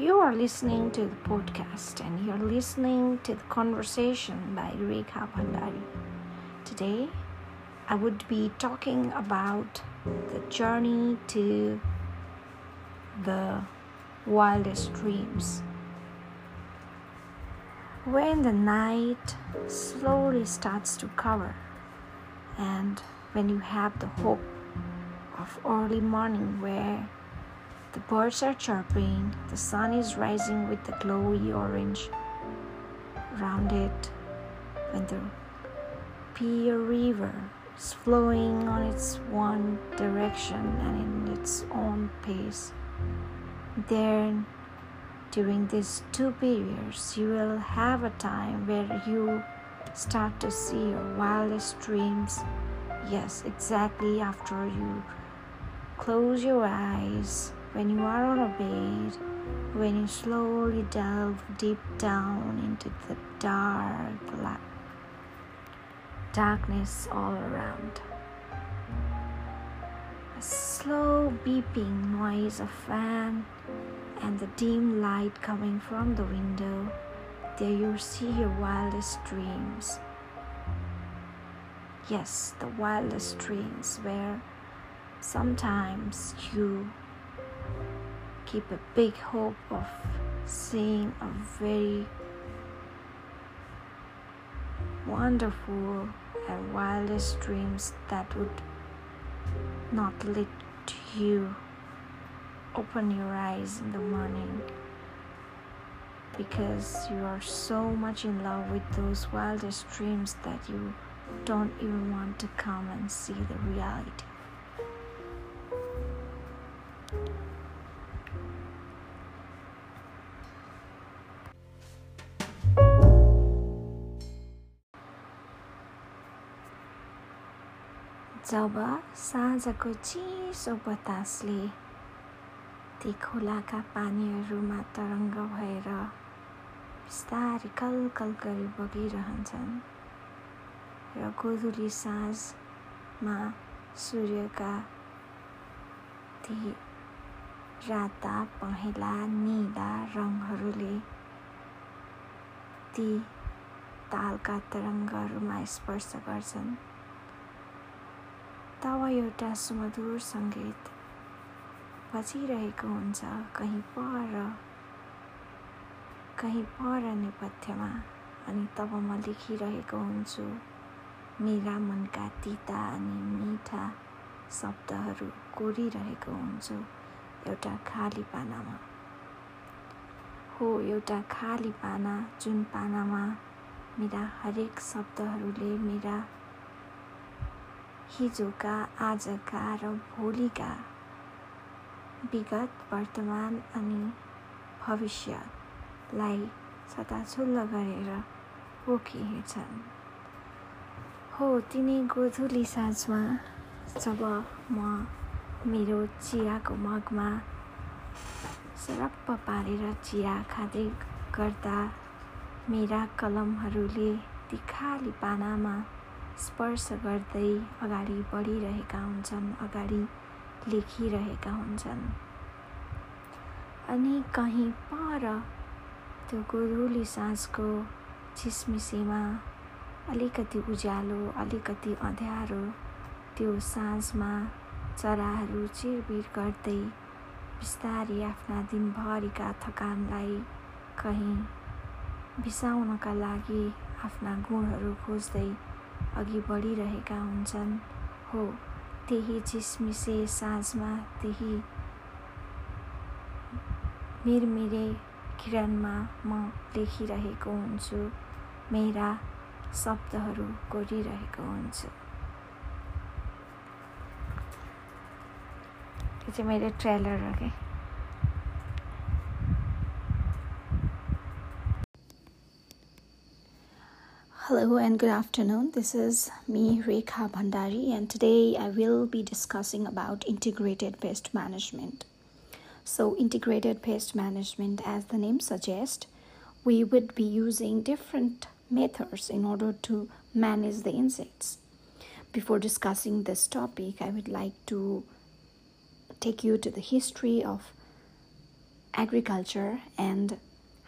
You are listening to the podcast and you're listening to the conversation by Rekha Bhandari. Today, I would be talking about the journey to the wildest dreams. When the night slowly starts to cover, and when you have the hope of early morning where the birds are chirping, the sun is rising with the glowy orange around it, when the Pia River is flowing on its one direction and in its own pace. Then, during these two periods, you will have a time where you start to see your wildest dreams. Yes, exactly after you close your eyes when you are on a bed, when you slowly delve deep down into the dark black darkness all around. A slow beeping noise of fan and the dim light coming from the window, there you see your wildest dreams. Yes, the wildest dreams where sometimes you keep a big hope of seeing a very wonderful and wildest dreams that would not let you open your eyes in the morning because you are so much in love with those wildest dreams that you don't even want to come and see the reality. जब साँझको चिसो बतासले ती खोलाका पानीहरूमा तरङ्ग भएर बिस्तारै कलकल गरी बगिरहन्छन् र गोधुली साँझमा सूर्यका ती राता पहेँला निला रङहरूले ती तालका तरङ्गहरूमा स्पर्श गर्छन्। तब एउटा सुमधुर सङ्गीत बजिरहेको हुन्छ कहीँ पर कहीँ पर नेपथ्यमा अनि तब म लेखिरहेको हुन्छु मेरा मनका तिता अनि मिठा शब्दहरू कोरिरहेको हुन्छु एउटा खाली पानामा। हो एउटा खाली पाना जुन पानामा मेरा हरेक शब्दहरूले मेरा हिजोका आजका र भोलिका विगत वर्तमान अनि भविष्यलाई छताछुल्ल गरेर पोखिहेछन् हो तिनी गोधुली साँझमा जब म मेरो चियाको मगमा सरप्प पारेर चिया खाँदै गर्दा मेरा कलमहरूले ती खाली पानामा स्पर्श गर्दै अगाडि बढिरहेका हुन्छन् अगाडि लेखिरहेका हुन्छन्। अनि कहीँ पर त्यो गोधुली साँझको चिसमिसेमा अलिकति उज्यालो अलिकति अँध्यारो त्यो साँझमा चराहरू चिरबिर गर्दै बिस्तारी आफ्ना दिनभरिका थकानलाई कहीँ बिसाउनका लागि आफ्ना गुणहरू खोज्दै अघि बढिरहेका हुन्छन्। हो त्यही चिसमिसे साँझमा त्यही मिरमिरे किरणमा म लेखिरहेको हुन्छु। मेरा शब्दहरू कोरिरहेको हुन्छु। त्यो चाहिँ मेरो ट्रेलर हो क्या Hello and good afternoon. This is me, Rekha Bhandari, and today I will be discussing about integrated pest management. So, integrated pest management, as the name suggests, we would be using different methods in order to manage the insects. Before discussing this topic, I would like to take you to the history of agriculture and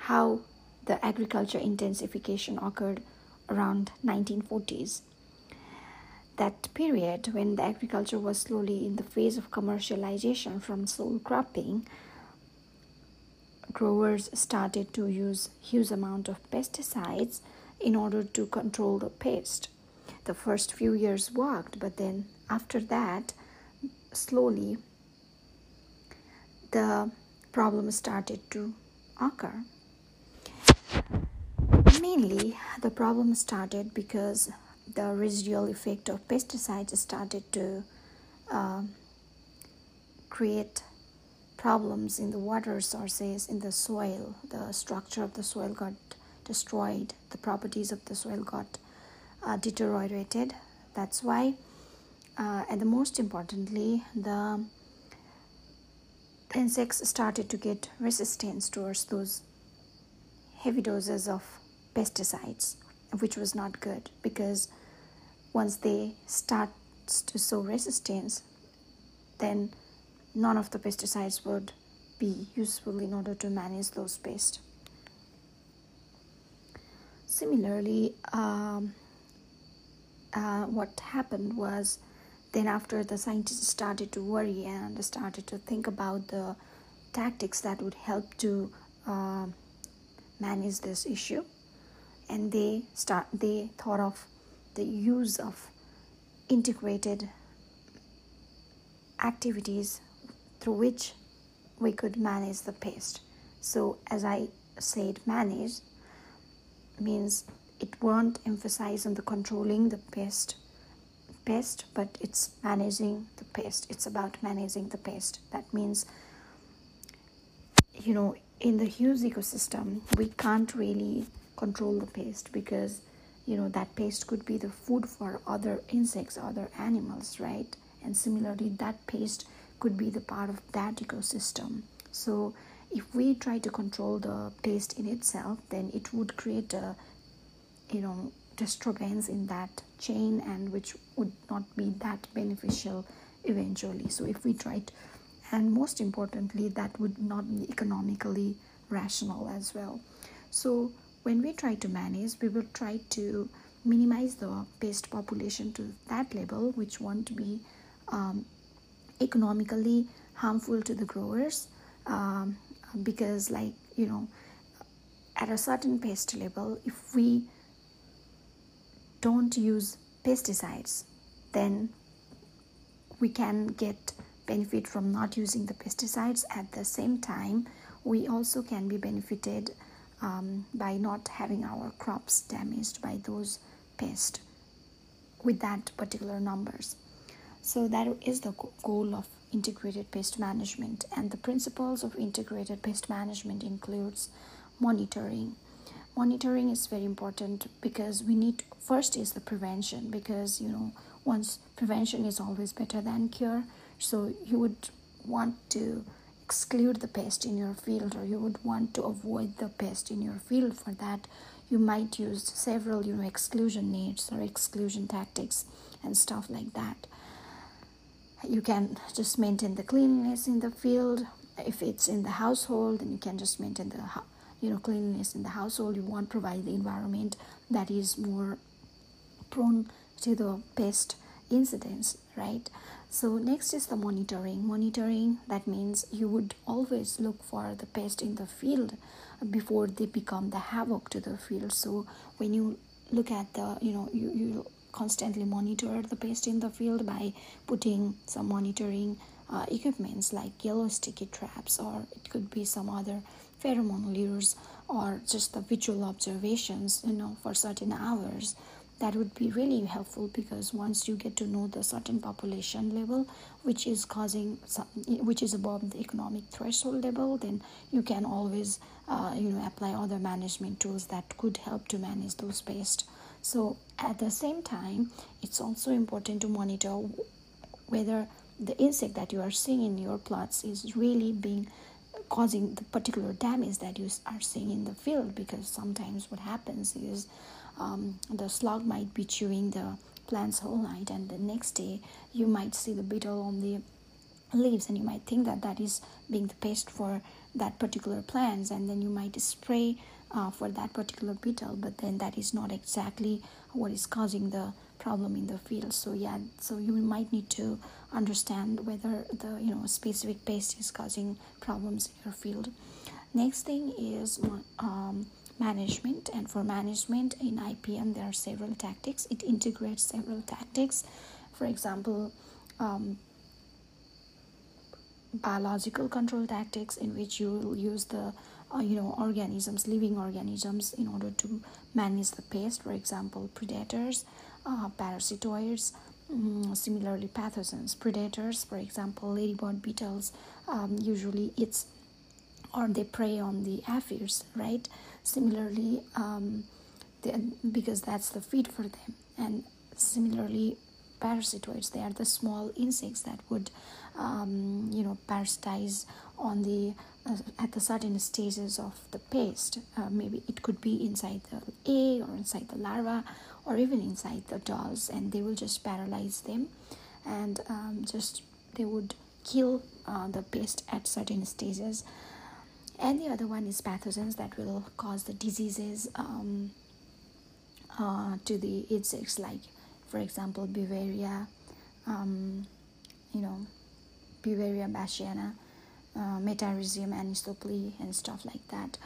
how the agriculture intensification occurred around 1940s that period when the agriculture was slowly in the phase of commercialization from sole cropping growers started to use huge amount of pesticides in order to control the pest. The first few years worked but then after that slowly the problem started to occur mainly the problem started because the residual effect of pesticides started to uh, create problems in the water sources in the soil. The structure of the soil got destroyed. The properties of the soil got uh, deteriorated. That's why uh, and the most importantly the insects started to get resistance towards those heavy doses of pesticides which was not good because once they start to show resistance then none of the pesticides would be useful in order to manage those pests. Similarly um, uh, what happened was then after the scientists started to worry and started to think about the tactics that would help to uh, manage this issue and they start they thought of the use of integrated activities through which we could manage the pest. So as i said manage means it won't emphasize on the controlling the pest pest but it's managing the pest. It's about managing the pest. That means you know in the huge ecosystem we can't really control the pest because you know that pest could be the food for other insects other animals right? And similarly that pest could be the part of that ecosystem. So if we try to control the pest in itself then it would create a you know disturbance in that chain and which would not be that beneficial eventually. So if we try to and most importantly that would not be economically rational as well. So when we try to manage we will try to minimize the pest population to that level which won't be um, economically harmful to the growers um, because like you know at a certain pest level if we don't use pesticides, then we can get benefit from not using the pesticides. At the same time, we also can be benefited um, by not having our crops damaged by those pests with that particular numbers. So that is the goal of integrated pest management. And the principles of integrated pest management includes monitoring. Monitoring is very important because we need first is the prevention because you know once prevention is always better than cure. So you would want to exclude the pest in your field or you would want to avoid the pest in your field for that you might use several you know exclusion nets or exclusion tactics and stuff like that. You can just maintain the cleanliness in the field. If it's in the household then you can just maintain the you know cleanliness in the household. You want to provide the environment that is more prone to the pest incidents right so next is the monitoring. Monitoring that means you would always look for the pest in the field before they become the havoc to the field. So when you look at the you know you, you constantly monitor the pest in the field by putting some monitoring uh, equipments like yellow sticky traps or it could be some other pheromone lures or just the visual observations you know for certain hours that would be really helpful because once you get to know the certain population level which is causing some, which is above the economic threshold level then you can always uh, you know apply other management tools that could help to manage those pests so at the same time it's also important to monitor whether the insect that you are seeing in your plots is really being causing the particular damage that you are seeing in the field because sometimes what happens is um, the slug might be chewing the plants whole night and the next day you might see the beetle on the leaves and you might think that that is being the pest for that particular plants and then you might spray uh, for that particular beetle but then that is not exactly what is causing the problem in the field. So yeah so you might need to understand whether the you know specific pest is causing problems in your field. Next thing is um, management and for management in ipm there are several tactics. It integrates several tactics. For example um, biological control tactics in which you will use the uh, you know organisms living organisms in order to manage the pest. For example predators uh, parasitoids um, similarly pathogens predators for example ladybird beetles um, usually it's or they prey on the aphids right similarly um, they, because that's the feed for them. And similarly parasitoids they are the small insects that would um, you know parasitize on the uh, at the certain stages of the paste uh, maybe it could be inside the egg or inside the larva or even inside the dolls and they will just paralyze them. And um, just they would kill uh, the pest at certain stages and the other one is pathogens that will cause the diseases um, uh, to the insects like for example Beauveria um, you know Beauveria bassiana, uh, Metarhizium anisopliae, and stuff like that.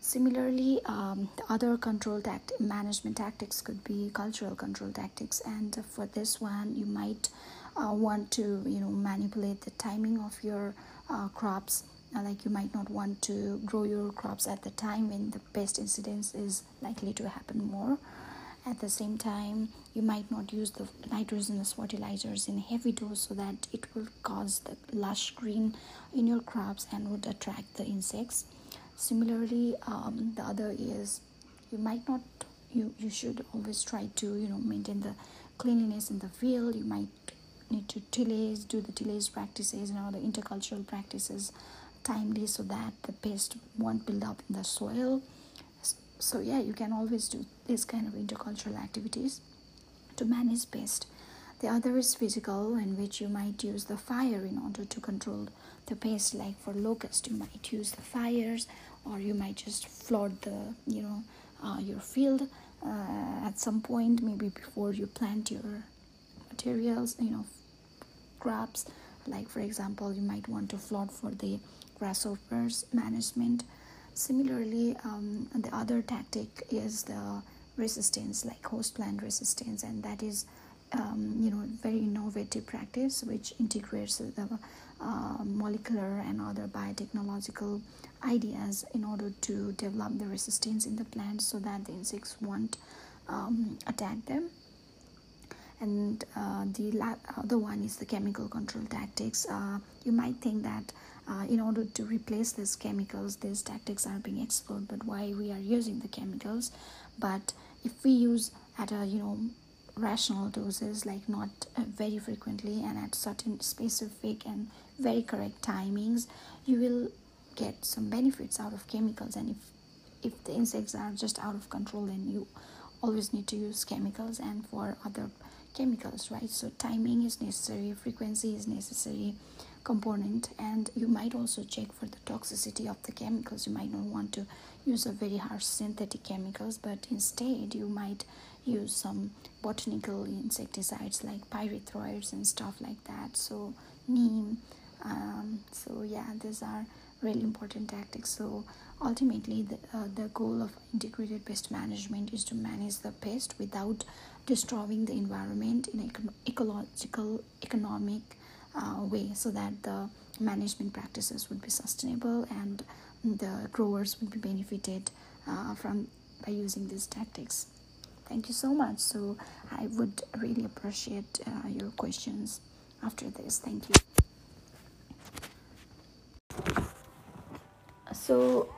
Similarly, um, the other control tact management tactics could be cultural control tactics, and for this one, you might uh, want to you know manipulate the timing of your uh, crops. Uh, like you might not want to grow your crops at the time when the pest incidence is likely to happen more at the same time, you might not use the nitrogenous fertilizers in heavy dose so that it will cause the lush green in your crops and would attract the insects. Similarly, um, the other is you might not you you should always try to you know maintain the cleanliness in the field. You might need to tillage, do the tillage practices and all the intercultural practices timely so that the pest won't build up in the soil. So yeah you can always do this kind of intercultural activities to manage pest the other is physical in which you might use the fire in order to control the pest like for locust you might use the fires or you might just flood the you know uh, your field uh, at some point maybe before you plant your materials you know crops like for example you might want to flood for the grasshoppers management. Similarly, um, the other tactic is the resistance, like host plant resistance, and that is, um, you know, very innovative practice which integrates the uh, molecular and other biotechnological ideas in order to develop the resistance in the plants so that the insects won't um, attack them and uh, the la- other one is the chemical control tactics. Uh, you might think that uh, in order to replace these chemicals, these tactics are being explored, but why we are using the chemicals? But if we use at a you know rational doses, like not uh, very frequently and at certain specific and very correct timings, you will get some benefits out of chemicals. And if if the insects are just out of control, then you always need to use chemicals and for other chemicals right? So timing is necessary frequency is necessary component and you might also check for the toxicity of the chemicals. You might not want to use a very harsh synthetic chemicals but instead you might use some botanical insecticides like pyrethroids and stuff like that. So neem um, so yeah these are really important tactics. So ultimately the, uh, the goal of integrated pest management is to manage the pest without destroying the environment in an ecological economic uh, way so that the management practices would be sustainable and the growers would be benefited uh, from by using these tactics. Thank you so much. So i would really appreciate uh, your questions after this. Thank you so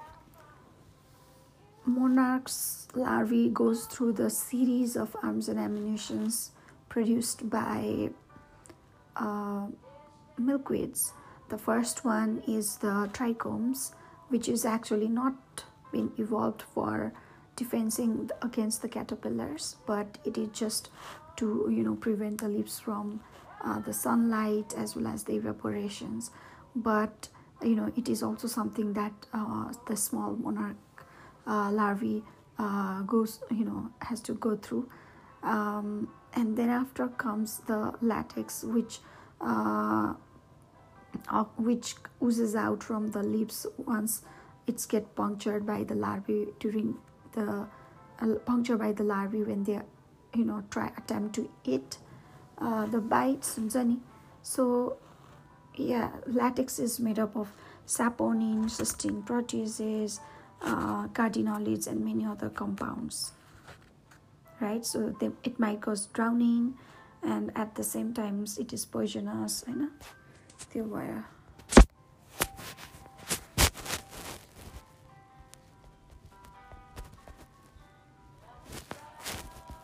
monarch's larvae goes through the series of arms and ammunitions produced by uh, milkweeds. The first one is the trichomes, which is actually not been evolved for defending against the caterpillars, but it is just to you know prevent the leaves from uh, the sunlight as well as the evaporations. But you know it is also something that uh, the small monarch uh, larvae uh, goes you know has to go through. Um, and then after comes the latex which uh, uh, which oozes out from the lips once it's get punctured by the larvae during the uh, punctured by the larvae when they you know try attempt to eat the bites so yeah latex is made up of saponin cysteine proteases uh, cardenolides and many other compounds right? So they, it might cause drowning and at the same times it is poisonous you know.